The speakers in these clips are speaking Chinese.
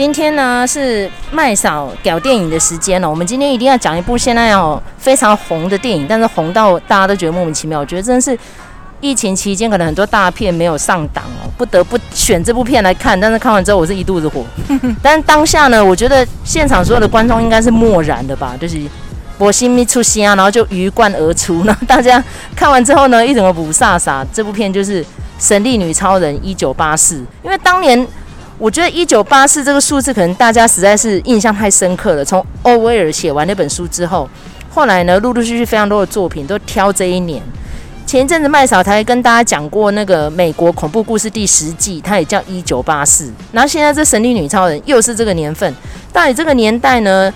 今天呢是麦嫂屌电影的时间了。我们今天一定要讲一部现在哦非常红的电影，但是红到大家都觉得莫名其妙。我觉得真的是疫情期间可能很多大片没有上档哦，不得不选这部片来看。但是看完之后我是一肚子火。但是当下呢，我觉得现场所有的观众应该是默然的吧，就是我心里出心啊，然后就鱼贯而出。然后大家看完之后呢，一整个雾煞煞。这部片就是《神力女超人一九八四》，因为当年。我觉得一九八四这个数字可能大家实在是印象太深刻了。从欧威尔写完那本书之后，后来呢，陆陆续续非常多的作品都挑这一年。前一阵子麦嫂才跟大家讲过那个美国恐怖故事第十季，它也叫一九八四。然后现在这神力女超人又是这个年份，到底这个年代呢，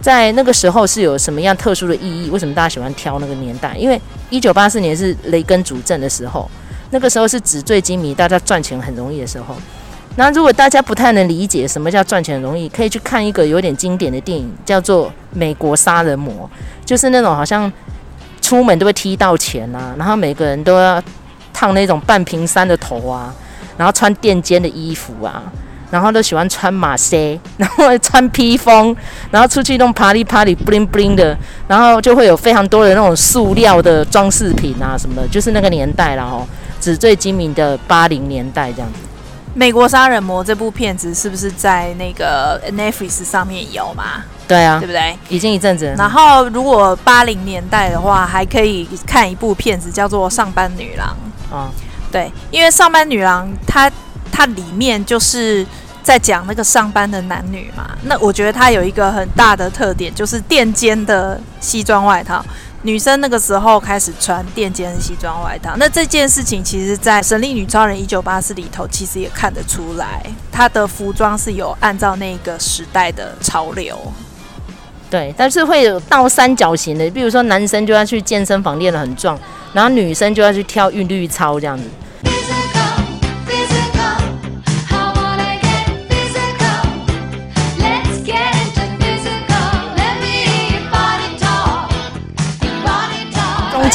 在那个时候是有什么样特殊的意义？为什么大家喜欢挑那个年代？因为一九八四年是雷根主政的时候，那个时候是纸醉金迷，大家赚钱很容易的时候。那如果大家不太能理解什么叫赚钱容易，可以去看一个有点经典的电影，叫做《美国杀人魔》，就是那种好像出门都会踢到钱啊，然后每个人都要烫那种半平山的头啊，然后穿垫肩的衣服啊，然后都喜欢穿马靴，然后穿披风，然后出去弄 party party bling bling 的，然后就会有非常多的那种塑料的装饰品啊什么的，就是那个年代了哦，纸醉金迷的八零年代这样子。美国杀人魔这部片子是不是在那个 Netflix 上面有嘛？对啊，对不对？已经一阵子。然后如果八零年代的话，还可以看一部片子叫做《上班女郎》。嗯，对，因为《上班女郎》它它里面就是在讲那个上班的男女嘛。那我觉得它有一个很大的特点，就是垫肩的西装外套。女生那个时候开始穿垫肩西装外套，那这件事情其实，在《神力女超人一九八四》里头，其实也看得出来，她的服装是有按照那个时代的潮流。对，但是会有倒三角形的，比如说男生就要去健身房练得很壮，然后女生就要去跳韵律操这样子。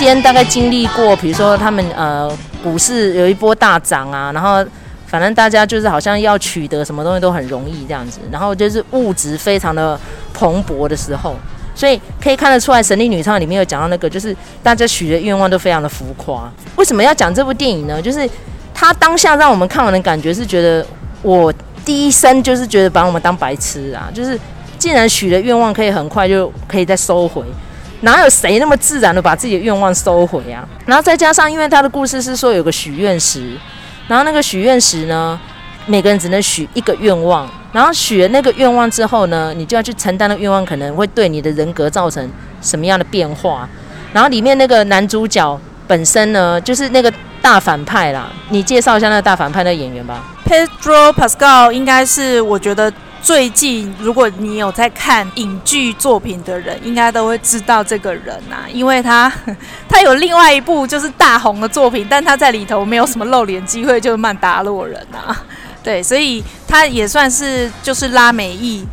间大概经历过，比如说他们呃股市有一波大涨啊，然后反正大家就是好像要取得什么东西都很容易这样子，然后就是物质非常的蓬勃的时候，所以可以看得出来，《神力女超人》里面有讲到那个，就是大家许的愿望都非常的浮夸。为什么要讲这部电影呢？就是他当下让我们看完的感觉是觉得，我第一声就是觉得把我们当白痴啊，就是既然许的愿望可以很快就可以再收回。哪有谁那么自然的把自己的愿望收回啊？然后再加上，因为他的故事是说有个许愿石，然后那个许愿石呢，每个人只能许一个愿望，然后许了那个愿望之后呢，你就要去承担的愿望可能会对你的人格造成什么样的变化。然后里面那个男主角本身呢，就是那个大反派啦，你介绍一下那个大反派的演员吧。Pedro Pascal 应该是我觉得。最近，如果你有在看影剧作品的人，应该都会知道这个人啊，因为他 他有另外一部就是大红的作品，但他在里头没有什么露脸机会，就是曼达洛人啊，对，所以他也算是就是拉美裔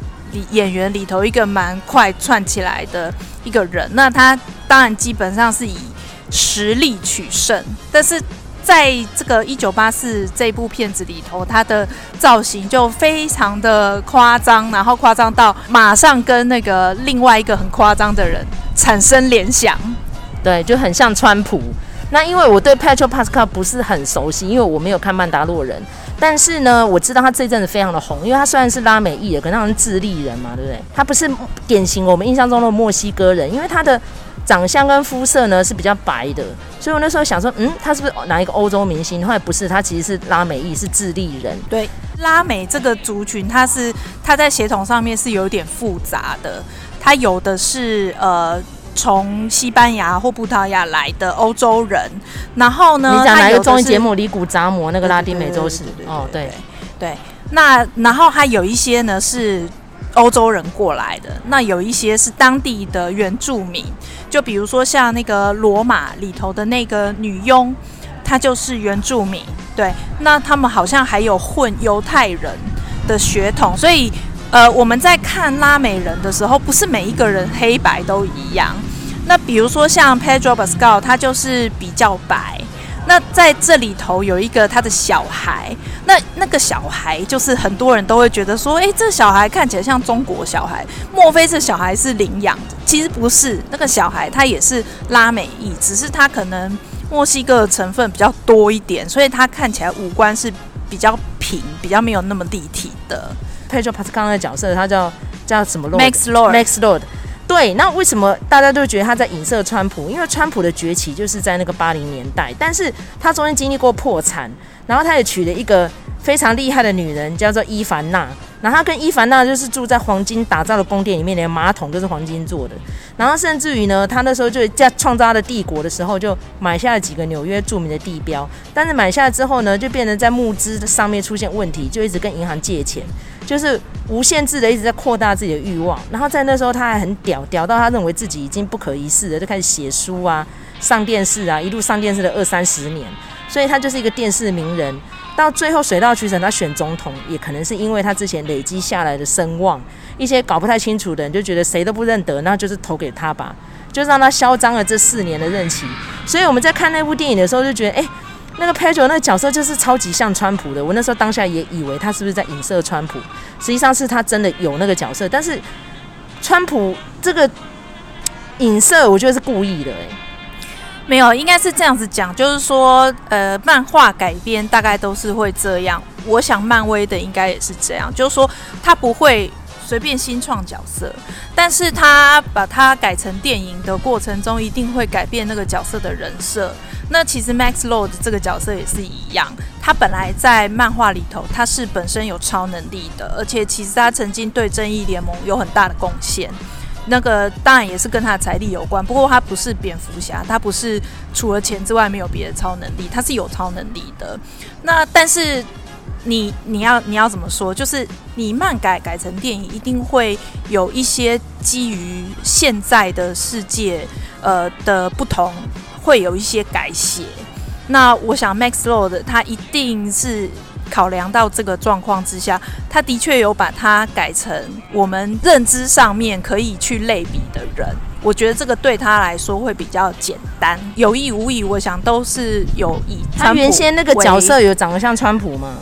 演员里头一个蛮快串起来的一个人。那他当然基本上是以实力取胜，但是。在这个一九八四这部片子里头，他的造型就非常的夸张，然后夸张到马上跟那个另外一个很夸张的人产生联想，对，就很像川普。那因为我对 Pedro Pascal 不是很熟悉，因为我没有看《曼达洛人》，但是呢，我知道他这阵子非常的红，因为他虽然是拉美裔的，可是他是智利人嘛，对不对？他不是典型我们印象中的墨西哥人，因为他的。长相跟肤色呢是比较白的，所以我那时候想说，嗯，他是不是哪一个欧洲明星？后来不是，他其实是拉美裔，是智利人。对，拉美这个族群，它是它在血统上面是有点复杂的，他有的是呃从西班牙或葡萄牙来的欧洲人，然后呢，你讲哪个综艺节目？里古扎摩那个拉丁美洲史？哦，对对，那然后还有一些呢是。欧洲人过来的，那有一些是当地的原住民，就比如说像那个罗马里头的那个女佣，她就是原住民。对，那他们好像还有混犹太人的血统，所以呃，我们在看拉美人的时候，不是每一个人黑白都一样。那比如说像 Pedro Pascal，他就是比较白，那在这里头有一个他的小孩，那那个小孩就是很多人都会觉得说，诶，这小孩看起来像中国小孩，莫非这小孩是领养的？其实不是，那个小孩他也是拉美裔，只是他可能墨西哥的成分比较多一点，所以他看起来五官是比较平，比较没有那么立体的。Pedro Pascal 的角色，他叫叫什么 Lord？Max Lord，Max Lord。对，那为什么大家都觉得他在影射川普？因为川普的崛起就是在那个八零年代，但是他中间经历过破产，然后他也娶了一个非常厉害的女人，叫做伊凡娜。然后他跟伊凡娜就是住在黄金打造的宫殿里面，连马桶都是黄金做的。然后甚至于呢，他那时候就在创造他的帝国的时候，就买下了几个纽约著名的地标。但是买下来之后呢，就变成在募资上面出现问题，就一直跟银行借钱。就是无限制的一直在扩大自己的欲望，然后在那时候他还很屌，屌到他认为自己已经不可一世了，就开始写书啊、上电视啊，一路上电视了二三十年，所以他就是一个电视名人。到最后水到渠成，他选总统也可能是因为他之前累积下来的声望，一些搞不太清楚的人就觉得谁都不认得，那就是投给他吧，就让他嚣张了这四年的任期。所以我们在看那部电影的时候就觉得，哎。那个 Pedro 那个角色就是超级像川普的，我那时候当下也以为他是不是在影射川普，实际上是他真的有那个角色，但是川普这个影射我觉得是故意的，欸，没有，应该是这样子讲，就是说，呃，漫画改编大概都是会这样，我想漫威的应该也是这样，就是说他不会随便新创角色，但是他把它改成电影的过程中，一定会改变那个角色的人设。那其实 Max Lord 这个角色也是一样，他本来在漫画里头他是本身有超能力的，而且其实他曾经对正义联盟有很大的贡献。那个当然也是跟他的财力有关，不过他不是蝙蝠侠，他不是除了钱之外没有别的超能力，他是有超能力的。那但是你你要你要怎么说？就是你漫改改成电影，一定会有一些基于现在的世界呃的不同。会有一些改写，那我想 Max Lord 他一定是考量到这个状况之下，他的确有把它改成我们认知上面可以去类比的人。我觉得这个对他来说会比较简单，有意无意，我想都是有意。他原先那个角色有长得像川普吗？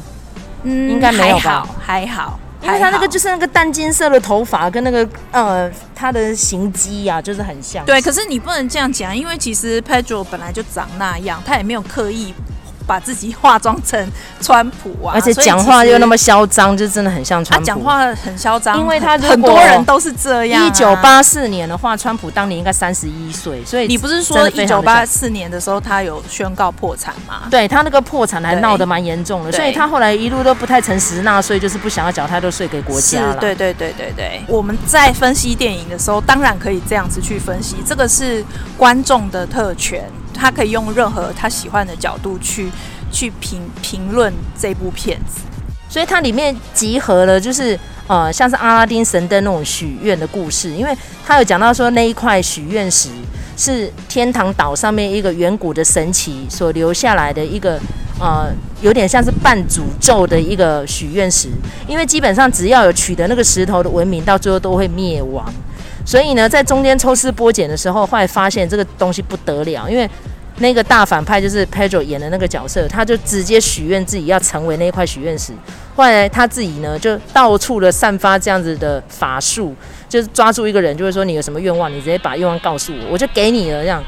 嗯，应该没有吧？还好。还好因为他那个就是那个淡金色的头发，跟那个呃他的形肌呀，就是很像。对，可是你不能这样讲，因为其实 Pedro 本来就长那样，他也没有刻意。把自己化妆成川普啊，而且讲话又那么嚣张，就真的很像川普。他讲话很嚣张，因为他很多人都是这样、啊。一九八四年的话，川普当年应该三十一岁，所以你不是说一九八四年的时候他有宣告破产吗？对，他那个破产还闹得蛮严重的，所以他后来一路都不太诚实纳税，就是不想要缴太多税给国家。对对对对对。我们在分析电影的时候，当然可以这样子去分析，这个是观众的特权。他可以用任何他喜欢的角度去去评评论这部片子，所以它里面集合了就是呃像是阿拉丁神灯那种许愿的故事，因为他有讲到说那一块许愿石是天堂岛上面一个远古的神奇所留下来的一个呃有点像是半诅咒的一个许愿石，因为基本上只要有取得那个石头的文明，到最后都会灭亡。所以呢，在中间抽丝剥茧的时候，后来发现这个东西不得了，因为那个大反派就是 Pedro 演的那个角色，他就直接许愿自己要成为那一块许愿石。后来他自己呢，就到处的散发这样子的法术，就是抓住一个人，就会说你有什么愿望，你直接把愿望告诉我，我就给你了这样。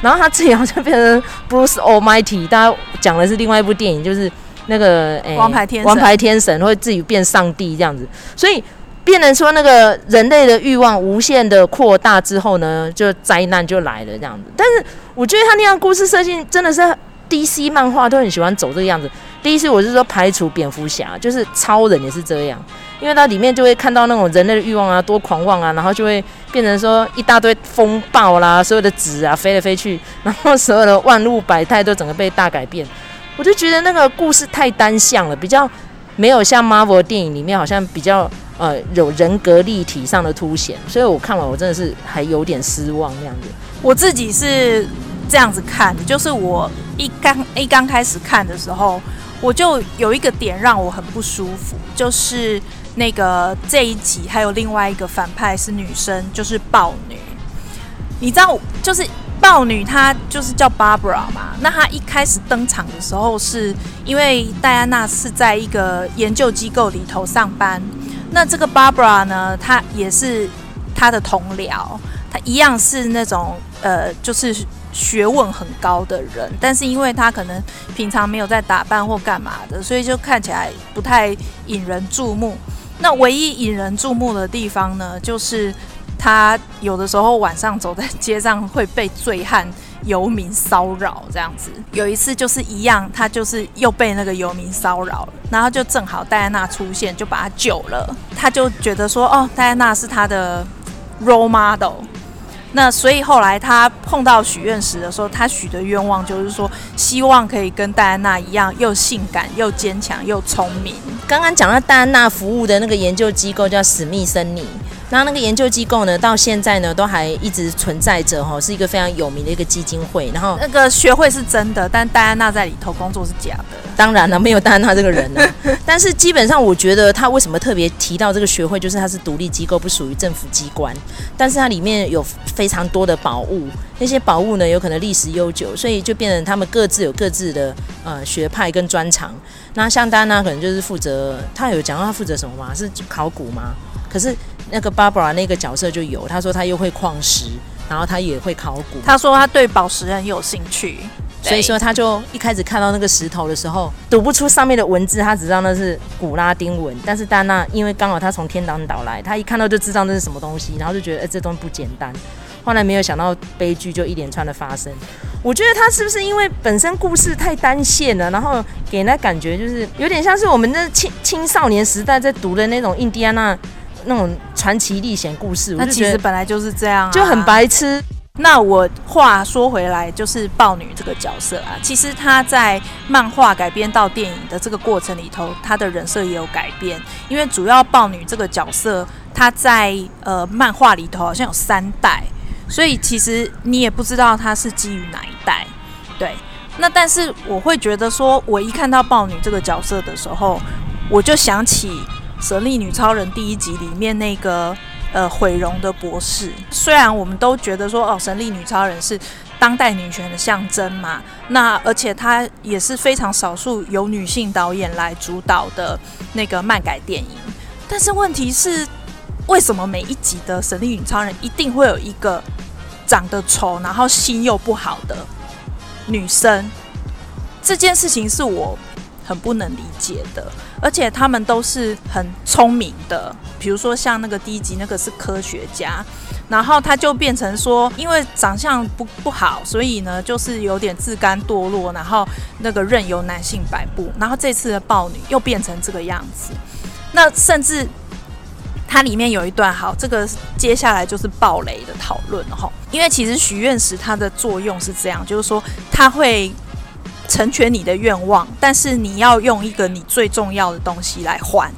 然后他自己好像变成 Bruce Almighty，大家讲的是另外一部电影，就是那个诶，王牌天神，王牌天神会自己变上帝这样子，所以。变成说那个人类的欲望无限的扩大之后呢，就灾难就来了这样子。但是我觉得他那样故事设定真的是 DC 漫画都很喜欢走这个样子。第一次我是说排除蝙蝠侠，就是超人也是这样，因为它里面就会看到那种人类的欲望啊多狂妄啊，然后就会变成说一大堆风暴啦，所有的纸啊飞来飞去，然后所有的万物百态都整个被大改变。我就觉得那个故事太单向了，比较没有像 Marvel 电影里面好像比较。呃，有人格立体上的凸显，所以我看完我真的是还有点失望那样子。我自己是这样子看，就是我一刚一刚开始看的时候，我就有一个点让我很不舒服，就是那个这一集还有另外一个反派是女生，就是豹女。你知道，就是豹女她就是叫 Barbara 嘛。那她一开始登场的时候，是因为戴安娜是在一个研究机构里头上班。那这个 Barbara 呢，她也是她的同僚，她一样是那种呃，就是学问很高的人。但是因为她可能平常没有在打扮或干嘛的，所以就看起来不太引人注目。那唯一引人注目的地方呢，就是。他有的时候晚上走在街上会被醉汉游民骚扰，这样子。有一次就是一样，他就是又被那个游民骚扰了，然后就正好戴安娜出现，就把他救了。他就觉得说，哦，戴安娜是他的 role model。那所以后来他碰到许愿石的时候，他许的愿望就是说，希望可以跟戴安娜一样，又性感又坚强又聪明。刚刚讲到戴安娜服务的那个研究机构叫史密森尼。那那个研究机构呢，到现在呢都还一直存在着哈，是一个非常有名的一个基金会。然后那个学会是真的，但戴安娜在里头工作是假的。当然了，没有戴安娜这个人呢。但是基本上，我觉得他为什么特别提到这个学会，就是它是独立机构，不属于政府机关。但是它里面有非常多的宝物，那些宝物呢有可能历史悠久，所以就变成他们各自有各自的呃学派跟专长。那像戴安娜可能就是负责，他有讲到他负责什么吗？是考古吗？可是。那个 Barbara 那个角色就有，他说他又会矿石，然后他也会考古。他说他对宝石很有兴趣，所以说他就一开始看到那个石头的时候，读不出上面的文字，他只知道那是古拉丁文。但是戴安娜因为刚好他从天堂岛来，他一看到就知道那是什么东西，然后就觉得哎、欸，这东西不简单。后来没有想到悲剧就一连串的发生。我觉得他是不是因为本身故事太单线了，然后给人家感觉就是有点像是我们的青青少年时代在读的那种印第安纳。那种传奇历险故事，那其实本来就是这样啊，就很白痴。那我话说回来，就是豹女这个角色啊，其实她在漫画改编到电影的这个过程里头，她的人设也有改变。因为主要豹女这个角色，她在呃漫画里头好像有三代，所以其实你也不知道她是基于哪一代。对，那但是我会觉得说，我一看到豹女这个角色的时候，我就想起。《神力女超人》第一集里面那个呃毁容的博士，虽然我们都觉得说哦，神力女超人是当代女权的象征嘛，那而且她也是非常少数由女性导演来主导的那个漫改电影，但是问题是，为什么每一集的神力女超人一定会有一个长得丑，然后心又不好的女生？这件事情是我很不能理解的。而且他们都是很聪明的，比如说像那个第一集那个是科学家，然后他就变成说，因为长相不不好，所以呢就是有点自甘堕落，然后那个任由男性摆布。然后这次的豹女又变成这个样子，那甚至它里面有一段好，这个接下来就是暴雷的讨论了哈，因为其实许愿石它的作用是这样，就是说它会。成全你的愿望，但是你要用一个你最重要的东西来换。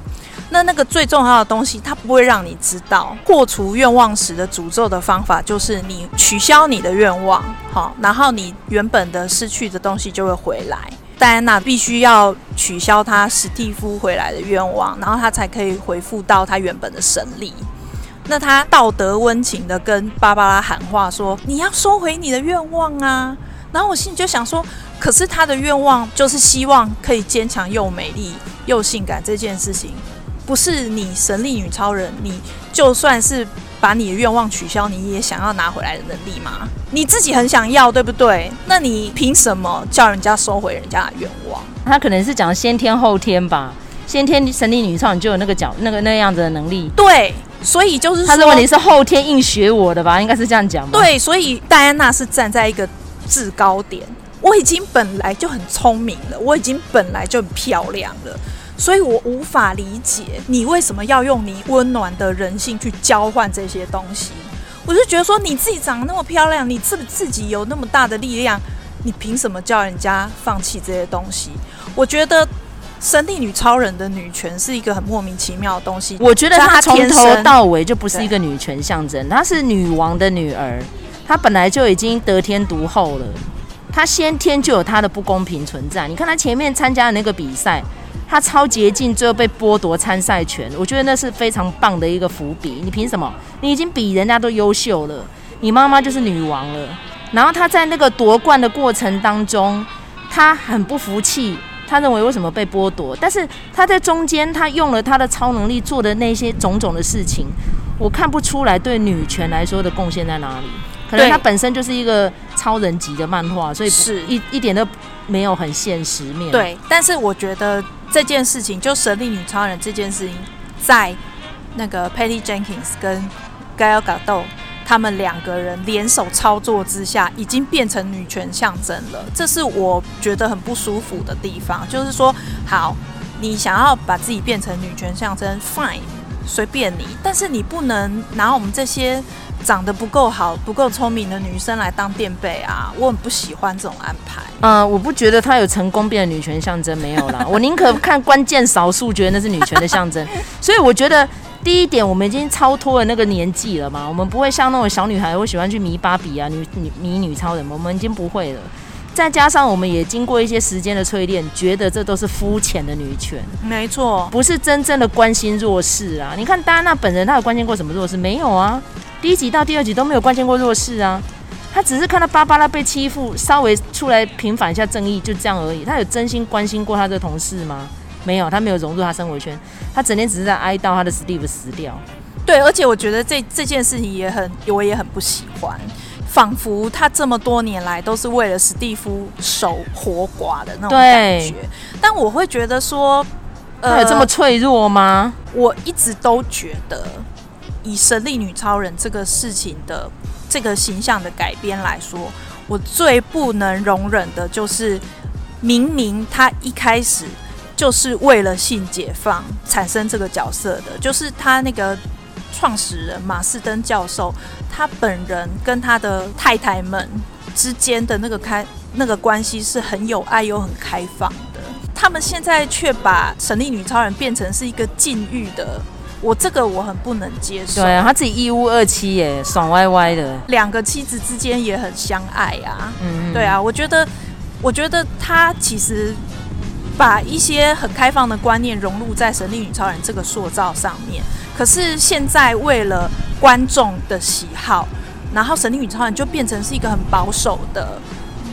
那那个最重要的东西，它不会让你知道。破除愿望时的诅咒的方法，就是你取消你的愿望，好，然后你原本的失去的东西就会回来。戴安娜必须要取消她史蒂夫回来的愿望，然后她才可以恢复到她原本的神力。那她道德温情的跟芭芭拉喊话说：“你要收回你的愿望啊！”然后我心里就想说。可是他的愿望就是希望可以坚强又美丽又性感这件事情，不是你神力女超人，你就算是把你的愿望取消，你也想要拿回来的能力吗？你自己很想要，对不对？那你凭什么叫人家收回人家的愿望？他可能是讲先天后天吧，先天神力女超人就有那个角那个那样子的能力。对，所以就是说他的问题是后天硬学我的吧？应该是这样讲吧？对，所以戴安娜是站在一个制高点。我已经本来就很聪明了，我已经本来就很漂亮了，所以我无法理解你为什么要用你温暖的人性去交换这些东西。我就觉得说你自己长得那么漂亮，你自自己有那么大的力量，你凭什么叫人家放弃这些东西？我觉得神力女超人的女权是一个很莫名其妙的东西。我觉得她从头到尾就不是一个女权象征，她是女王的女儿，他本来就已经得天独厚了。他先天就有他的不公平存在。你看他前面参加的那个比赛，他超捷径，最后被剥夺参赛权。我觉得那是非常棒的一个伏笔。你凭什么？你已经比人家都优秀了。你妈妈就是女王了，然后他在那个夺冠的过程当中，他很不服气，他认为为什么被剥夺？但是他在中间，他用了他的超能力做的那些种种的事情，我看不出来对女权来说的贡献在哪里。可能它本身就是一个超人级的漫画，所以是一一点都没有很现实面。对，但是我觉得这件事情，就神力女超人这件事情，在那个 Patty Jenkins 跟 Gal Gadot 他们两个人联手操作之下，已经变成女权象征了。这是我觉得很不舒服的地方。就是说，好，你想要把自己变成女权象征，fine，随便你，但是你不能拿我们这些。长得不够好、不够聪明的女生来当垫背啊！我很不喜欢这种安排。嗯、呃，我不觉得她有成功变女权象征，没有啦。我宁可看关键少数，觉得那是女权的象征。所以我觉得第一点，我们已经超脱了那个年纪了嘛。我们不会像那种小女孩会喜欢去迷芭比啊、女女迷女超人，我们已经不会了。再加上我们也经过一些时间的淬炼，觉得这都是肤浅的女权。没错，不是真正的关心弱势啊。你看戴安娜本人，她有关心过什么弱势？没有啊。第一集到第二集都没有关心过弱势啊，她只是看到芭芭拉被欺负，稍微出来平反一下正义，就这样而已。她有真心关心过她的同事吗？没有，她没有融入她生活圈，她整天只是在哀悼她的史蒂夫死掉。对，而且我觉得这这件事情也很，我也很不喜欢，仿佛他这么多年来都是为了史蒂夫守活寡的那种感觉。但我会觉得说，呃，这么脆弱吗？我一直都觉得。以神力女超人这个事情的这个形象的改编来说，我最不能容忍的就是，明明他一开始就是为了性解放产生这个角色的，就是他那个创始人马士登教授，他本人跟他的太太们之间的那个开那个关系是很有爱又很开放的，他们现在却把神力女超人变成是一个禁欲的。我这个我很不能接受。对啊，他自己一屋二妻耶，爽歪歪的。两个妻子之间也很相爱啊。嗯，对啊，我觉得，我觉得他其实把一些很开放的观念融入在神力女超人这个塑造上面。可是现在为了观众的喜好，然后神力女超人就变成是一个很保守的，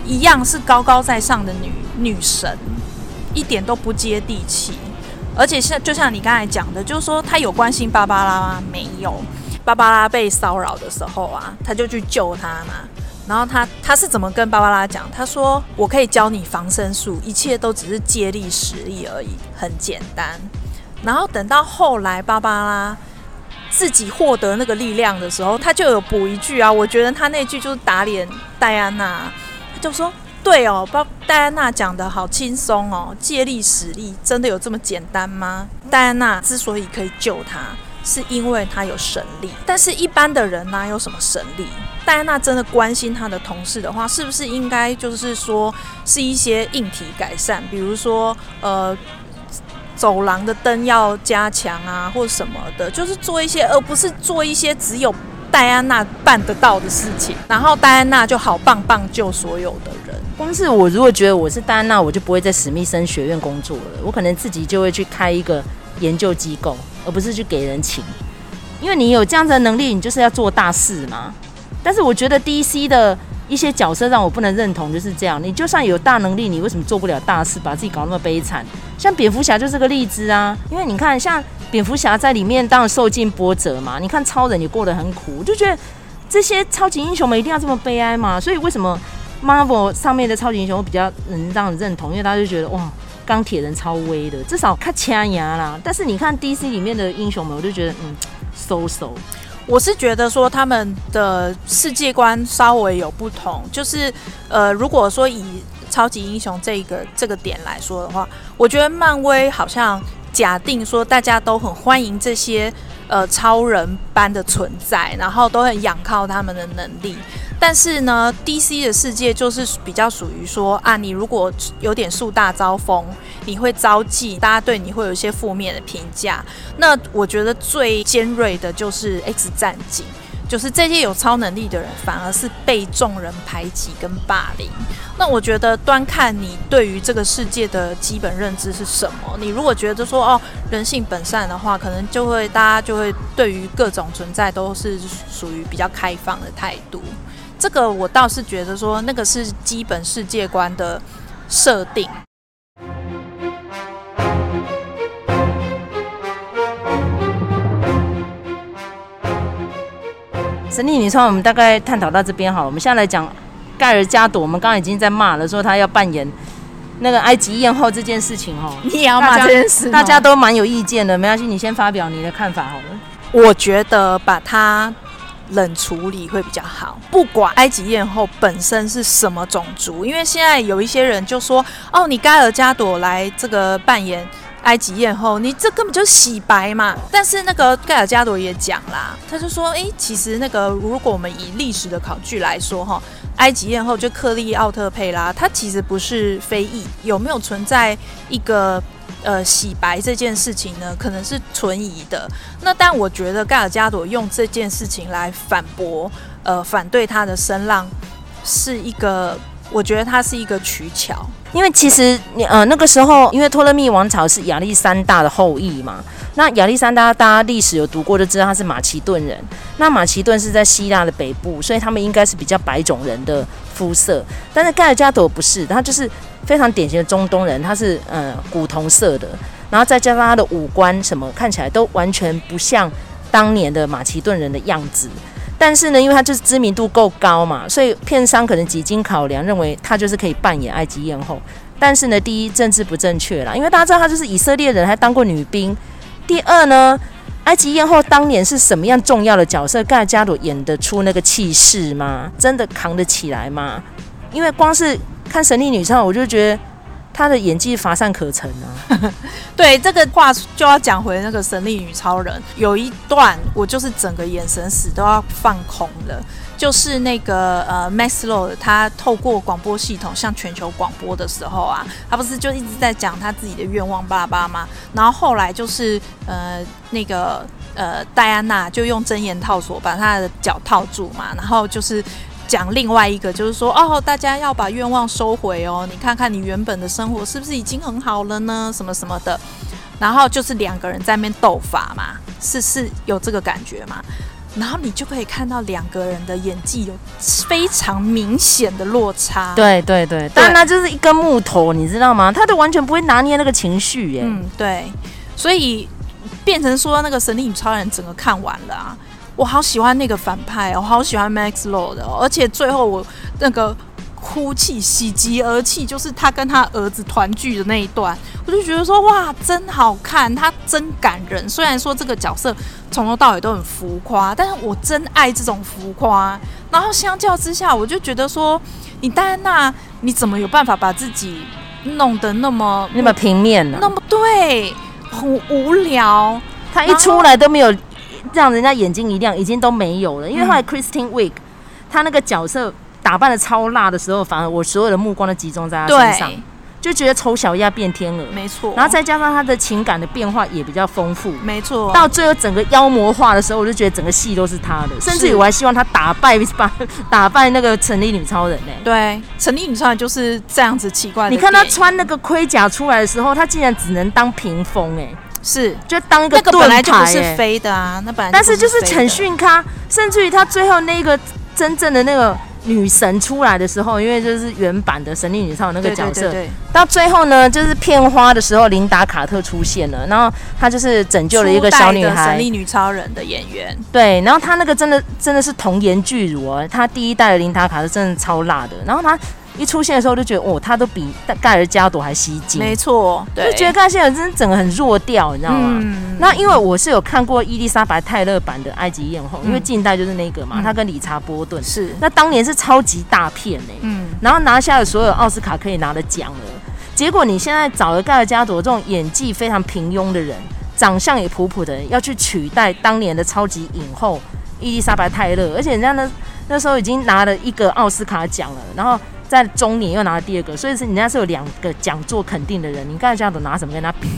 一样是高高在上的女女神，一点都不接地气。而且像就像你刚才讲的，就是说他有关心芭芭拉吗？没有。芭芭拉被骚扰的时候啊，他就去救她嘛。然后他他是怎么跟芭芭拉讲？他说：“我可以教你防身术，一切都只是借力使力而已，很简单。”然后等到后来芭芭拉自己获得那个力量的时候，他就有补一句啊，我觉得他那句就是打脸戴安娜，他就说。对哦，包戴安娜讲得好轻松哦，借力使力真的有这么简单吗？戴安娜之所以可以救他，是因为他有神力。但是，一般的人哪有什么神力？戴安娜真的关心他的同事的话，是不是应该就是说是一些硬体改善，比如说呃，走廊的灯要加强啊，或什么的，就是做一些，而不是做一些只有戴安娜办得到的事情。然后戴安娜就好棒棒救所有的人。光是我如果觉得我是戴安娜，我就不会在史密森学院工作了。我可能自己就会去开一个研究机构，而不是去给人请。因为你有这样子的能力，你就是要做大事嘛。但是我觉得 DC 的一些角色让我不能认同，就是这样。你就算有大能力，你为什么做不了大事，把自己搞那么悲惨？像蝙蝠侠就是个例子啊。因为你看，像蝙蝠侠在里面当然受尽波折嘛。你看超人也过得很苦，我就觉得这些超级英雄们一定要这么悲哀嘛。所以为什么？Marvel 上面的超级英雄我比较能让人认同，因为大家就觉得哇，钢铁人超威的，至少看掐牙啦。但是你看 DC 里面的英雄们，我就觉得嗯，so so。我是觉得说他们的世界观稍微有不同，就是呃，如果说以超级英雄这个这个点来说的话，我觉得漫威好像假定说大家都很欢迎这些呃超人般的存在，然后都很仰靠他们的能力。但是呢，DC 的世界就是比较属于说啊，你如果有点树大招风，你会招忌，大家对你会有一些负面的评价。那我觉得最尖锐的就是 X 战警，就是这些有超能力的人反而是被众人排挤跟霸凌。那我觉得端看你对于这个世界的基本认知是什么。你如果觉得说哦，人性本善的话，可能就会大家就会对于各种存在都是属于比较开放的态度。这个我倒是觉得说，那个是基本世界观的设定。神力女超，我们大概探讨到这边好了。我们现在来讲盖尔加朵。我们刚刚已经在骂了，说他要扮演那个埃及艳后这件事情哦。你也要骂这件事？大家都蛮有意见的，没关系，你先发表你的看法好了。我觉得把它冷处理会比较好。不管埃及艳后本身是什么种族，因为现在有一些人就说：“哦，你盖尔加朵来这个扮演。”埃及艳后，你这根本就洗白嘛！但是那个盖尔加朵也讲啦，他就说，诶、其实那个如果我们以历史的考据来说，哈，埃及艳后就克利奥特佩拉，她其实不是非裔，有没有存在一个呃洗白这件事情呢？可能是存疑的。那但我觉得盖尔加朵用这件事情来反驳，呃，反对他的声浪，是一个。我觉得它是一个取巧，因为其实你呃那个时候，因为托勒密王朝是亚历山大的后裔嘛，那亚历山大大家历史有读过就知道他是马其顿人，那马其顿是在希腊的北部，所以他们应该是比较白种人的肤色，但是盖尔加朵不是，他就是非常典型的中东人，他是呃古铜色的，然后再加上他的五官什么看起来都完全不像当年的马其顿人的样子。但是呢，因为他就是知名度够高嘛，所以片商可能几经考量，认为他就是可以扮演埃及艳后。但是呢，第一政治不正确啦，因为大家知道他就是以色列人，还当过女兵。第二呢，埃及艳后当年是什么样重要的角色？盖加朵演得出那个气势吗？真的扛得起来吗？因为光是看神力女超人，我就觉得。他的演技乏善可陈啊！对，这个话就要讲回那个神力女超人，有一段我就是整个眼神死都要放空了，就是那个呃，Max Lord 他透过广播系统向全球广播的时候啊，他不是就一直在讲他自己的愿望巴拉巴拉吗？然后后来就是呃，那个呃，戴安娜就用真言套索把他的脚套住嘛，然后就是。讲另外一个就是说哦，大家要把愿望收回哦。你看看你原本的生活是不是已经很好了呢？什么什么的，然后就是两个人在那边斗法嘛，是是有这个感觉嘛？然后你就可以看到两个人的演技有非常明显的落差。对对对，但那就是一根木头，你知道吗？他都完全不会拿捏那个情绪耶。嗯，对，所以变成说那个神力女超人整个看完了啊。我好喜欢那个反派，我好喜欢 Max Lord 的，而且最后我那个哭泣、喜极而泣，就是他跟他儿子团聚的那一段，我就觉得说哇，真好看，他真感人。虽然说这个角色从头到尾都很浮夸，但是我真爱这种浮夸。然后相较之下，我就觉得说，你戴安娜，你怎么有办法把自己弄得那么那么平面呢？那么对，很无聊。他一出来都没有。让人家眼睛一亮，已经都没有了。因为后来 Christine Wiig，她那个角色打扮的超辣的时候，反而我所有的目光都集中在她身上，就觉得丑小鸭变天鹅，没错。然后再加上她的情感的变化也比较丰富，没错。到最后整个妖魔化的时候，我就觉得整个戏都是她的，甚至于我还希望她打败把打败那个成立女超人呢、欸。对，成立女超人就是这样子奇怪的。你看她穿那个盔甲出来的时候，她竟然只能当屏风哎、欸。是，就当一个盾牌、欸、那个本来就不是飞的啊，那本来。但是就是很逊咖，甚至于他最后那个真正的那个女神出来的时候，因为就是原版的神力女超人那个角色，到最后呢，就是片花的时候，琳达卡特出现了，然后她就是拯救了一个小女孩。神力女超人的演员，对，然后她那个真的真的是童颜巨乳啊，她第一代的琳达卡特真的超辣的，然后她。一出现的时候就觉得，哦，他都比盖尔加朵还吸睛。没错，对，就觉得盖尔加朵真的整个很弱掉，你知道吗？嗯、那因为我是有看过伊丽莎白泰勒版的埃及艳后，嗯、因为近代就是那个嘛，他、嗯、跟理查波顿是，那当年是超级大片哎、欸，嗯，然后拿下了所有奥斯卡可以拿的奖了。结果你现在找了盖尔加朵这种演技非常平庸的人，长相也普普的人，要去取代当年的超级影后伊丽莎白泰勒，而且人家那那时候已经拿了一个奥斯卡奖了，然后。在中年又拿了第二个，所以是人家是有两个讲座肯定的人，你刚才这样子拿什么跟他比、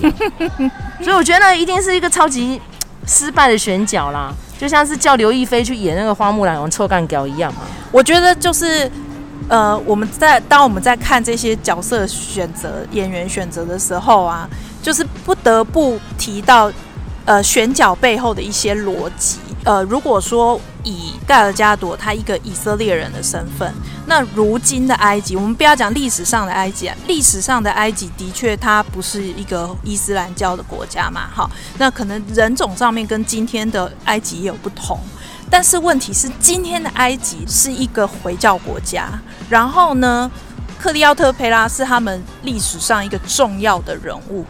所以我觉得一定是一个超级失败的选角啦，就像是叫刘亦菲去演那个花木兰，用臭干譙一样嘛。我觉得就是呃，我们在当我们在看这些角色选择、演员选择的时候啊，就是不得不提到呃选角背后的一些逻辑。呃，如果说以盖尔加朵他一个以色列人的身份，那如今的埃及，我们不要讲历史上的埃及啊，历史上的埃及的确它不是一个伊斯兰教的国家嘛，好，那可能人种上面跟今天的埃及也有不同，但是问题是今天的埃及是一个回教国家，然后呢，克利奥特佩拉是他们历史上一个重要的人物。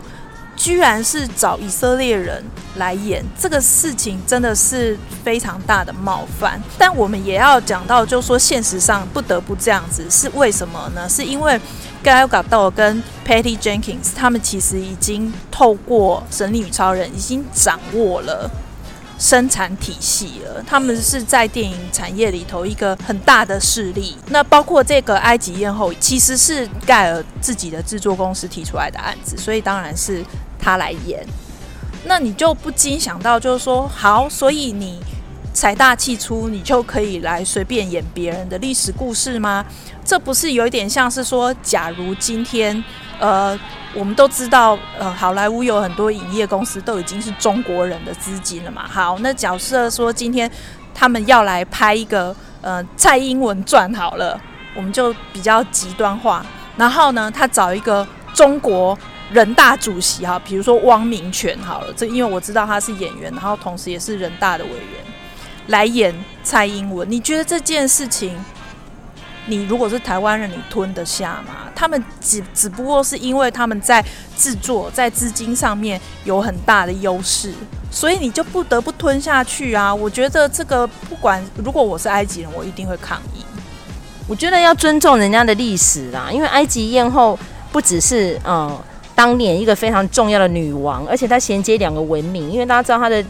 居然是找以色列人来演这个事情，真的是非常大的冒犯。但我们也要讲到，就说现实上不得不这样子，是为什么呢？是因为 Gal Gadot 跟 Patty Jenkins 他们其实已经透过《神力与超人》已经掌握了生产体系了。他们是在电影产业里头一个很大的势力。那包括这个《埃及艳后》，其实是盖尔自己的制作公司提出来的案子，所以当然是。他来演，那你就不禁想到，就是说，好，所以你财大气粗，你就可以来随便演别人的历史故事吗？这不是有一点像是说，假如今天，呃，我们都知道，呃，好莱坞有很多影业公司都已经是中国人的资金了嘛。好，那假设说今天他们要来拍一个，呃，蔡英文传好了，我们就比较极端化，然后呢，他找一个中国。人大主席哈，比如说汪明荃好了，这因为我知道他是演员，然后同时也是人大的委员，来演蔡英文。你觉得这件事情，你如果是台湾人，你吞得下吗？他们只只不过是因为他们在制作、在资金上面有很大的优势，所以你就不得不吞下去啊！我觉得这个不管，如果我是埃及人，我一定会抗议。我觉得要尊重人家的历史啦，因为埃及艳后不只是嗯。当年一个非常重要的女王，而且她衔接两个文明，因为大家知道她的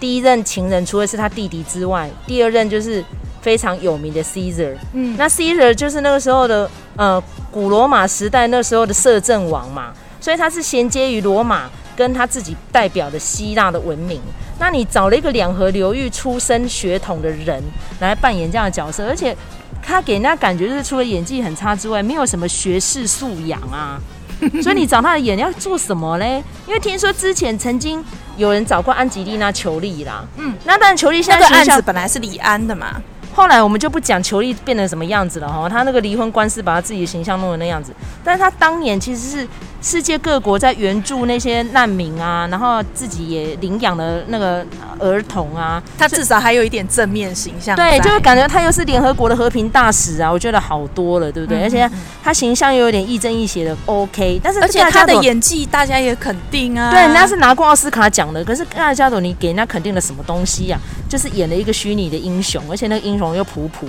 第一任情人除了是她弟弟之外，第二任就是非常有名的 Caesar。嗯，那 Caesar 就是那个时候的呃古罗马时代那时候的摄政王嘛，所以他是衔接于罗马跟他自己代表的希腊的文明。那你找了一个两河流域出身血统的人来扮演这样的角色，而且他给人家感觉就是除了演技很差之外，没有什么学识素养啊。所以你找他的演要做什么嘞？因为听说之前曾经有人找过安吉丽娜·裘丽啦，嗯，那当然裘丽现在那个案子本来是李安的嘛。后来我们就不讲裘丽变成什么样子了哈，他那个离婚官司把他自己的形象弄成那样子，但是他当年其实是世界各国在援助那些难民啊，然后自己也领养了那个儿童啊，他至少还有一点正面形象。对，就是感觉他又是联合国的和平大使啊，我觉得好多了，对不对？嗯、而且他形象又有点亦正亦邪的 OK，但是而且他的演技大家也肯定啊，对，人家是拿过奥斯卡奖的，可是盖尔加朵你给人家肯定了什么东西呀、啊？就是演了一个虚拟的英雄，而且那个英雄又普普，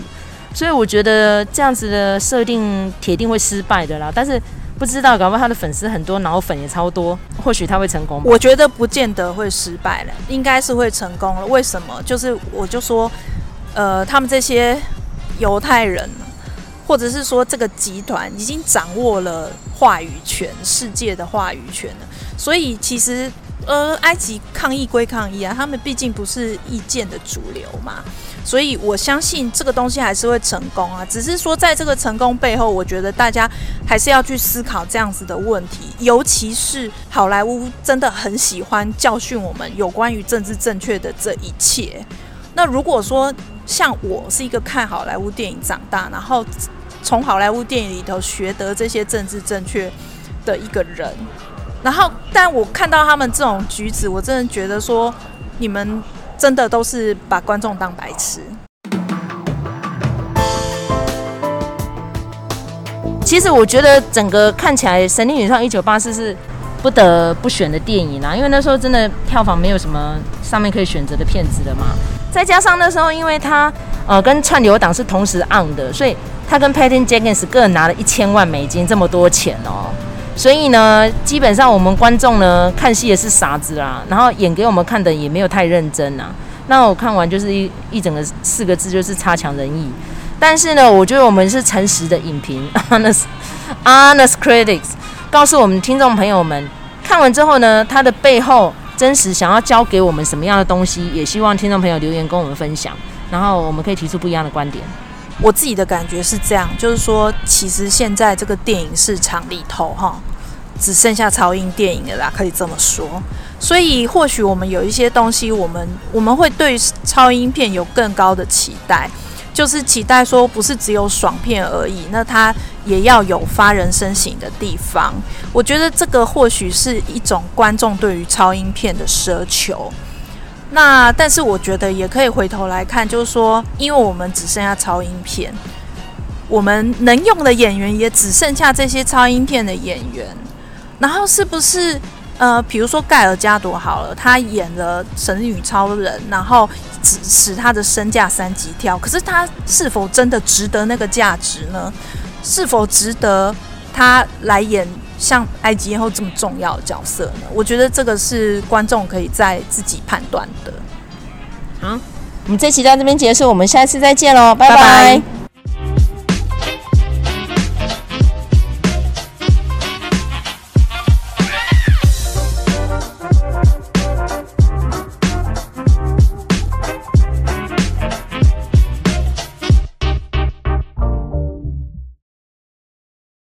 所以我觉得这样子的设定铁定会失败的啦。但是不知道，搞不好他的粉丝很多，脑粉也超多，或许他会成功。我觉得不见得会失败了，应该是会成功了。为什么？就是我就说，呃，他们这些犹太人，或者是说这个集团已经掌握了话语权，世界的话语权了，所以其实。呃，埃及抗议归抗议啊，他们毕竟不是意见的主流嘛，所以我相信这个东西还是会成功啊。只是说，在这个成功背后，我觉得大家还是要去思考这样子的问题，尤其是好莱坞真的很喜欢教训我们有关于政治正确的这一切。那如果说像我是一个看好莱坞电影长大，然后从好莱坞电影里头学得这些政治正确的一个人。然后，但我看到他们这种举止，我真的觉得说，你们真的都是把观众当白痴。其实我觉得整个看起来，《神力女超一九八四》是不得不选的电影啦，因为那时候真的票房没有什么上面可以选择的片子的嘛。再加上那时候，因为他呃跟串流档是同时 on 的，所以他跟 Patton Jenkins 各拿了一千万美金，这么多钱哦。所以呢，基本上我们观众呢看戏也是傻子啦，然后演给我们看的也没有太认真呐。那我看完就是一一整个四个字，就是差强人意。但是呢，我觉得我们是诚实的影评，honest honest critics，告诉我们听众朋友们，看完之后呢，它的背后真实想要教给我们什么样的东西，也希望听众朋友留言跟我们分享，然后我们可以提出不一样的观点。我自己的感觉是这样，就是说，其实现在这个电影市场里头，哈，只剩下超英电影了啦，可以这么说。所以或许我们有一些东西，我们我们会对超英片有更高的期待，就是期待说不是只有爽片而已，那它也要有发人深省的地方。我觉得这个或许是一种观众对于超英片的奢求。那但是我觉得也可以回头来看，就是说，因为我们只剩下超英片，我们能用的演员也只剩下这些超英片的演员，然后是不是呃，比如说盖尔加朵好了，他演了神女超人，然后使使他的身价三级跳，可是他是否真的值得那个价值呢？是否值得他来演？像埃及艳后这么重要的角色呢？我觉得这个是观众可以在自己判断的。好，我们这期到这边结束，我们下次再见喽，拜拜。拜拜。